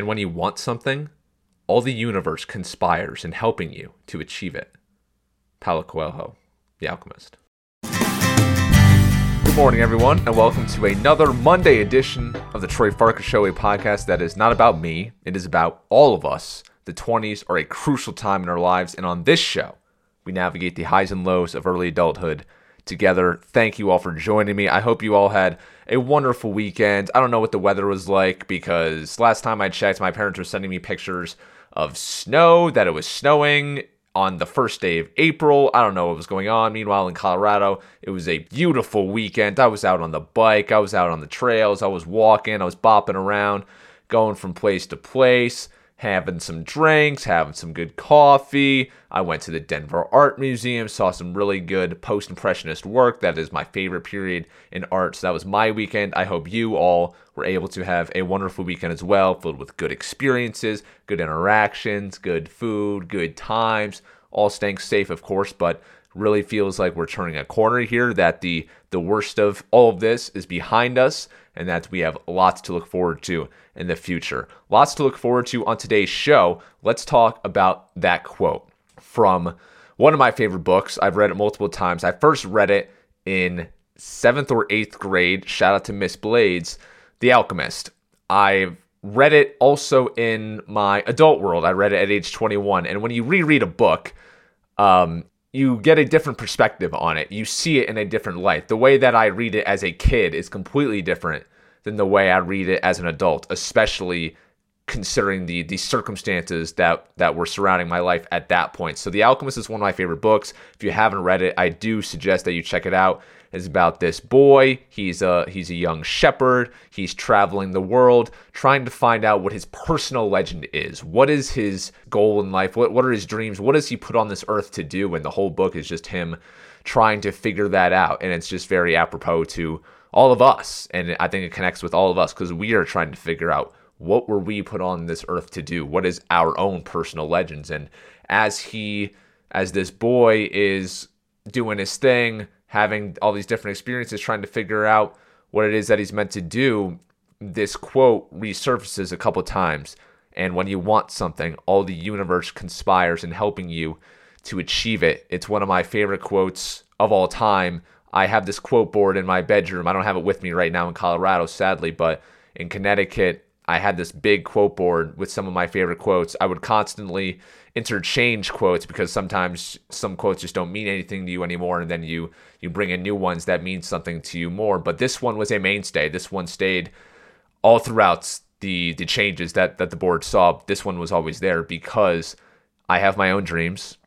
And when you want something, all the universe conspires in helping you to achieve it. Paulo Coelho, The Alchemist. Good morning, everyone, and welcome to another Monday edition of the Troy Farkas Show, a podcast that is not about me, it is about all of us. The 20s are a crucial time in our lives, and on this show, we navigate the highs and lows of early adulthood together. Thank you all for joining me. I hope you all had a wonderful weekend. I don't know what the weather was like because last time I checked, my parents were sending me pictures of snow, that it was snowing on the first day of April. I don't know what was going on. Meanwhile, in Colorado, it was a beautiful weekend. I was out on the bike, I was out on the trails, I was walking, I was bopping around, going from place to place having some drinks, having some good coffee. I went to the Denver Art Museum, saw some really good post impressionist work. That is my favorite period in art. So that was my weekend. I hope you all were able to have a wonderful weekend as well, filled with good experiences, good interactions, good food, good times, all staying safe, of course, but really feels like we're turning a corner here that the the worst of all of this is behind us and that we have lots to look forward to in the future. Lots to look forward to on today's show. Let's talk about that quote from one of my favorite books. I've read it multiple times. I first read it in seventh or eighth grade. Shout out to Miss Blades, The Alchemist. I've read it also in my adult world. I read it at age 21. And when you reread a book, um, you get a different perspective on it. You see it in a different light. The way that I read it as a kid is completely different than the way I read it as an adult, especially considering the the circumstances that that were surrounding my life at that point. So The Alchemist is one of my favorite books. If you haven't read it, I do suggest that you check it out. It's about this boy. He's a he's a young shepherd. He's traveling the world trying to find out what his personal legend is. What is his goal in life? What what are his dreams? What does he put on this earth to do? And the whole book is just him trying to figure that out. And it's just very apropos to all of us. And I think it connects with all of us because we are trying to figure out what were we put on this earth to do? What is our own personal legends? And as he, as this boy is doing his thing, having all these different experiences, trying to figure out what it is that he's meant to do, this quote resurfaces a couple times. And when you want something, all the universe conspires in helping you to achieve it. It's one of my favorite quotes of all time I have this quote board in my bedroom. I don't have it with me right now in Colorado, sadly, but in Connecticut, I had this big quote board with some of my favorite quotes. I would constantly interchange quotes because sometimes some quotes just don't mean anything to you anymore, and then you you bring in new ones that mean something to you more. But this one was a mainstay. This one stayed all throughout the the changes that that the board saw. This one was always there because I have my own dreams.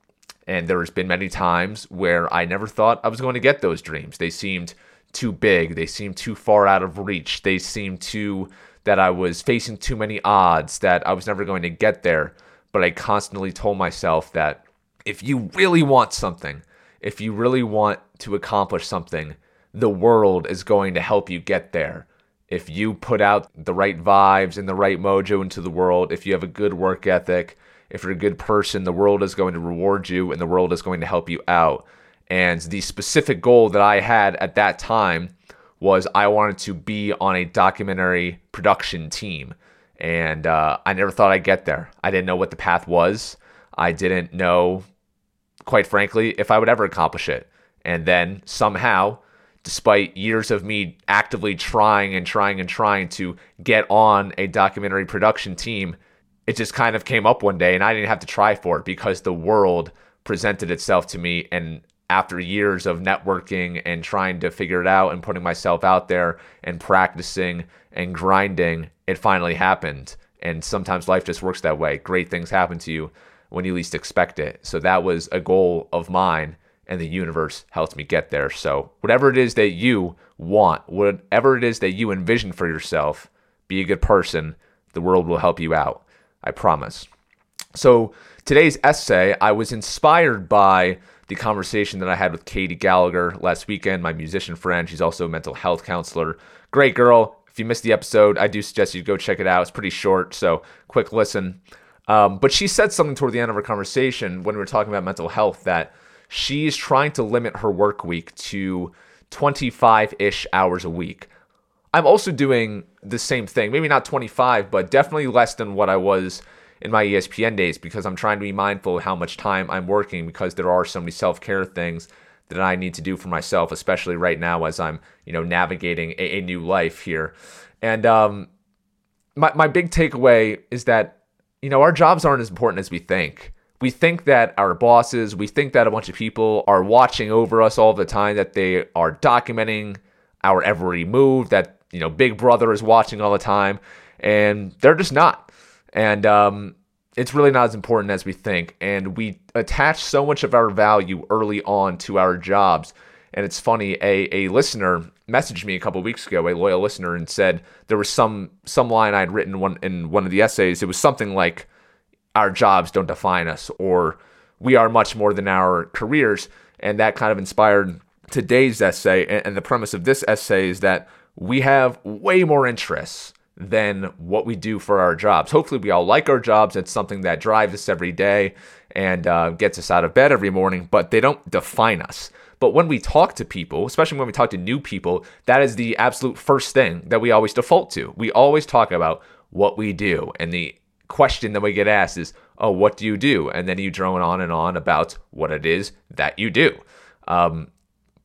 And there's been many times where I never thought I was going to get those dreams. They seemed too big. They seemed too far out of reach. They seemed too that I was facing too many odds, that I was never going to get there. But I constantly told myself that if you really want something, if you really want to accomplish something, the world is going to help you get there. If you put out the right vibes and the right mojo into the world, if you have a good work ethic, if you're a good person, the world is going to reward you and the world is going to help you out. And the specific goal that I had at that time was I wanted to be on a documentary production team. And uh, I never thought I'd get there. I didn't know what the path was. I didn't know, quite frankly, if I would ever accomplish it. And then somehow, despite years of me actively trying and trying and trying to get on a documentary production team, it just kind of came up one day and I didn't have to try for it because the world presented itself to me and after years of networking and trying to figure it out and putting myself out there and practicing and grinding, it finally happened. And sometimes life just works that way. Great things happen to you when you least expect it. So that was a goal of mine, and the universe helped me get there. So, whatever it is that you want, whatever it is that you envision for yourself, be a good person. The world will help you out. I promise. So, today's essay, I was inspired by the conversation that I had with Katie Gallagher last weekend, my musician friend. She's also a mental health counselor. Great girl. If you missed the episode, I do suggest you go check it out. It's pretty short, so quick listen. Um, but she said something toward the end of our conversation when we were talking about mental health that she's trying to limit her work week to 25 ish hours a week. I'm also doing the same thing. Maybe not 25, but definitely less than what I was in my ESPN days because I'm trying to be mindful of how much time I'm working because there are so many self care things that I need to do for myself, especially right now as I'm, you know, navigating a, a new life here. And um, my, my big takeaway is that, you know, our jobs aren't as important as we think. We think that our bosses, we think that a bunch of people are watching over us all the time, that they are documenting our every move, that, you know, Big Brother is watching all the time, and they're just not. And um, it's really not as important as we think. And we attach so much of our value early on to our jobs. And it's funny, a, a listener messaged me a couple weeks ago, a loyal listener, and said there was some some line I'd written one in one of the essays. It was something like, "Our jobs don't define us," or "We are much more than our careers." And that kind of inspired today's essay. And, and the premise of this essay is that we have way more interests than what we do for our jobs. Hopefully, we all like our jobs. It's something that drives us every day and uh, gets us out of bed every morning, but they don't define us. But when we talk to people, especially when we talk to new people, that is the absolute first thing that we always default to. We always talk about what we do. And the question that we get asked is, oh, what do you do? And then you drone on and on about what it is that you do. Um,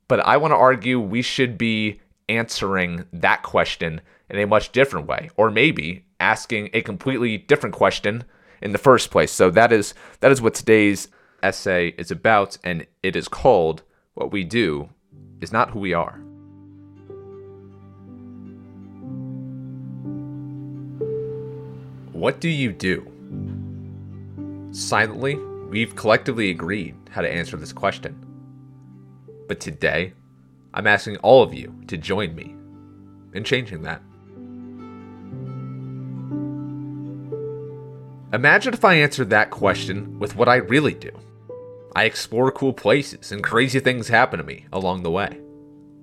but I want to argue we should be answering that question in a much different way, or maybe asking a completely different question in the first place. So that is that is what today's essay is about, and it is called "What We Do Is Not Who We Are." What do you do? Silently, we've collectively agreed how to answer this question. But today, I'm asking all of you to join me in changing that. Imagine if I answered that question with what I really do. I explore cool places and crazy things happen to me along the way.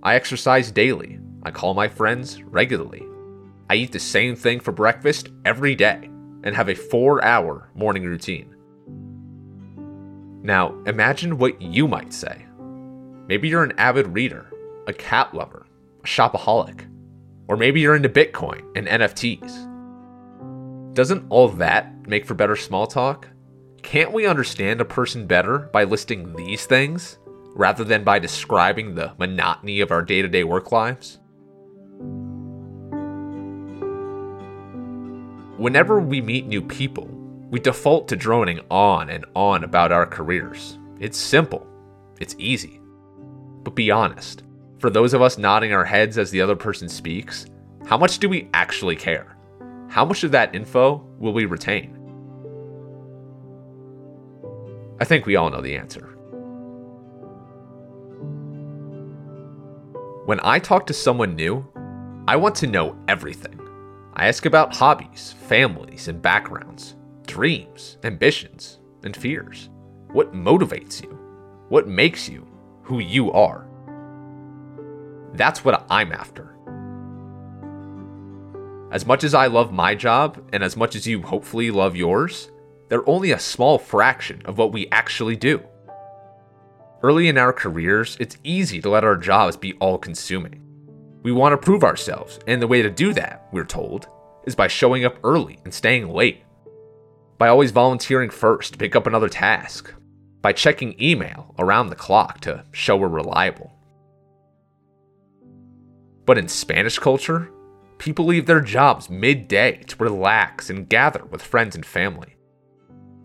I exercise daily. I call my friends regularly. I eat the same thing for breakfast every day and have a four hour morning routine. Now, imagine what you might say. Maybe you're an avid reader, a cat lover, a shopaholic, or maybe you're into Bitcoin and NFTs. Doesn't all that make for better small talk? Can't we understand a person better by listing these things rather than by describing the monotony of our day to day work lives? Whenever we meet new people, we default to droning on and on about our careers. It's simple, it's easy. But be honest, for those of us nodding our heads as the other person speaks, how much do we actually care? How much of that info will we retain? I think we all know the answer. When I talk to someone new, I want to know everything. I ask about hobbies, families, and backgrounds, dreams, ambitions, and fears. What motivates you? What makes you who you are? That's what I'm after. As much as I love my job, and as much as you hopefully love yours, they're only a small fraction of what we actually do. Early in our careers, it's easy to let our jobs be all consuming. We want to prove ourselves, and the way to do that, we're told, is by showing up early and staying late. By always volunteering first to pick up another task. By checking email around the clock to show we're reliable. But in Spanish culture, people leave their jobs midday to relax and gather with friends and family.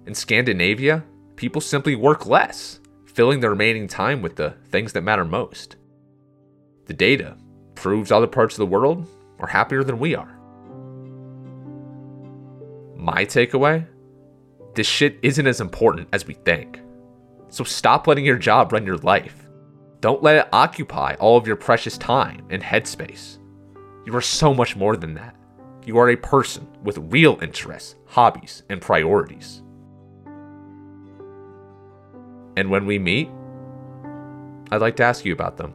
In Scandinavia, people simply work less, filling the remaining time with the things that matter most. The data proves other parts of the world are happier than we are. My takeaway this shit isn't as important as we think. So stop letting your job run your life. Don't let it occupy all of your precious time and headspace. You are so much more than that. You are a person with real interests, hobbies, and priorities. And when we meet, I'd like to ask you about them.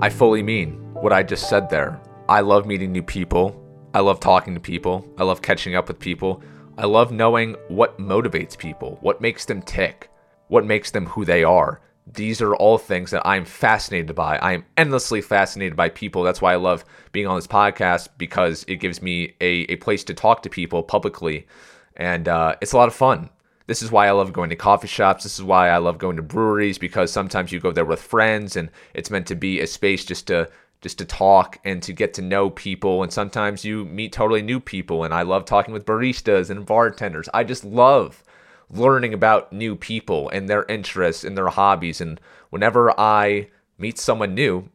I fully mean what I just said there. I love meeting new people. I love talking to people. I love catching up with people. I love knowing what motivates people, what makes them tick, what makes them who they are. These are all things that I'm fascinated by. I am endlessly fascinated by people. That's why I love being on this podcast because it gives me a, a place to talk to people publicly. And uh, it's a lot of fun. This is why I love going to coffee shops. This is why I love going to breweries because sometimes you go there with friends and it's meant to be a space just to just to talk and to get to know people and sometimes you meet totally new people and I love talking with baristas and bartenders. I just love learning about new people and their interests and their hobbies and whenever I meet someone new,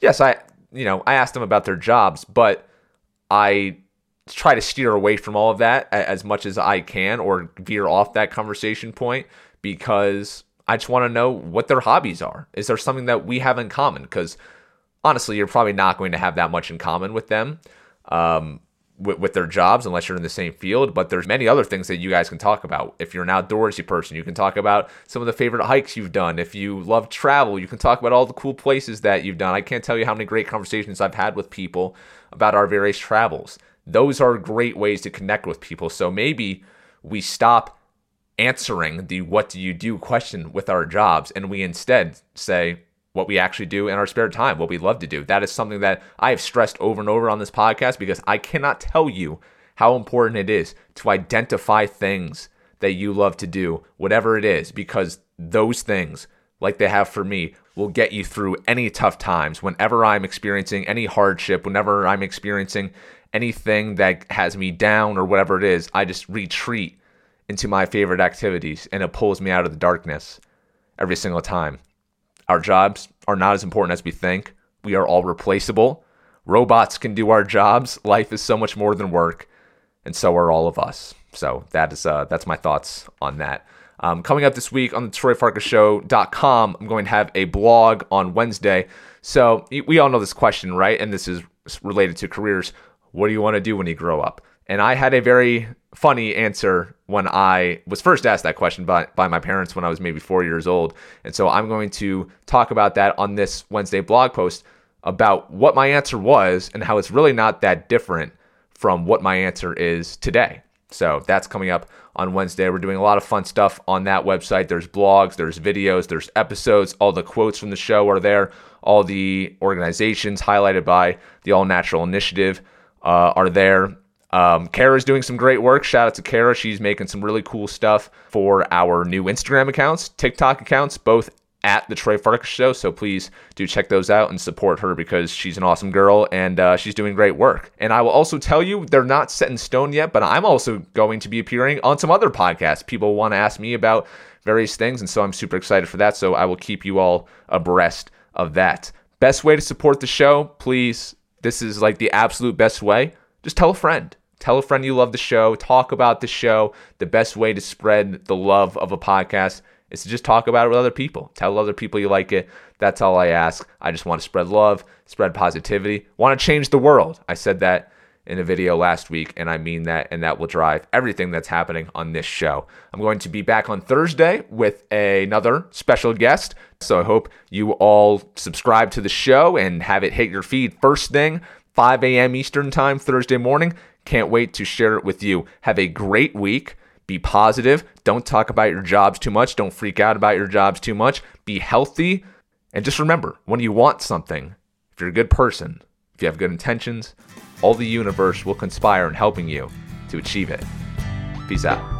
yes, I you know, I ask them about their jobs, but I try to steer away from all of that as much as I can or veer off that conversation point because I just want to know what their hobbies are. Is there something that we have in common? Because honestly, you're probably not going to have that much in common with them. Um, with, with, their jobs unless you're in the same field but there's many other things that you guys can talk about if you're an outdoorsy person you can talk about some of the favorite hikes you've done if you love travel you can talk about all the cool places that you've done i can't tell you how many great conversations i've had with people about our various travels those are great ways to connect with people. So maybe we stop answering the what do you do question with our jobs and we instead say what we actually do in our spare time, what we love to do. That is something that I have stressed over and over on this podcast because I cannot tell you how important it is to identify things that you love to do, whatever it is, because those things, like they have for me, will get you through any tough times. Whenever I'm experiencing any hardship, whenever I'm experiencing anything that has me down or whatever it is, I just retreat into my favorite activities and it pulls me out of the darkness every single time. Our jobs are not as important as we think. We are all replaceable. Robots can do our jobs. Life is so much more than work, and so are all of us. So that is uh, that's my thoughts on that. Um, coming up this week on the TroyFarkasShow.com, I'm going to have a blog on Wednesday. So we all know this question, right? And this is related to careers. What do you want to do when you grow up? And I had a very funny answer when I was first asked that question by, by my parents when I was maybe four years old. And so I'm going to talk about that on this Wednesday blog post about what my answer was and how it's really not that different from what my answer is today. So that's coming up on Wednesday. We're doing a lot of fun stuff on that website. There's blogs, there's videos, there's episodes. All the quotes from the show are there. All the organizations highlighted by the All Natural Initiative uh, are there. Um, Kara's doing some great work. Shout out to Kara. She's making some really cool stuff for our new Instagram accounts, TikTok accounts, both at the Troy Farkas Show. So please do check those out and support her because she's an awesome girl and uh, she's doing great work. And I will also tell you, they're not set in stone yet, but I'm also going to be appearing on some other podcasts. People want to ask me about various things, and so I'm super excited for that. So I will keep you all abreast of that. Best way to support the show, please this is like the absolute best way. Just tell a friend. Tell a friend you love the show. Talk about the show. The best way to spread the love of a podcast is to just talk about it with other people. Tell other people you like it. That's all I ask. I just want to spread love, spread positivity, want to change the world. I said that in a video last week, and I mean that, and that will drive everything that's happening on this show. I'm going to be back on Thursday with another special guest. So I hope you all subscribe to the show and have it hit your feed first thing, 5 a.m. Eastern Time, Thursday morning. Can't wait to share it with you. Have a great week. Be positive. Don't talk about your jobs too much. Don't freak out about your jobs too much. Be healthy. And just remember when you want something, if you're a good person, if you have good intentions, all the universe will conspire in helping you to achieve it. Peace out.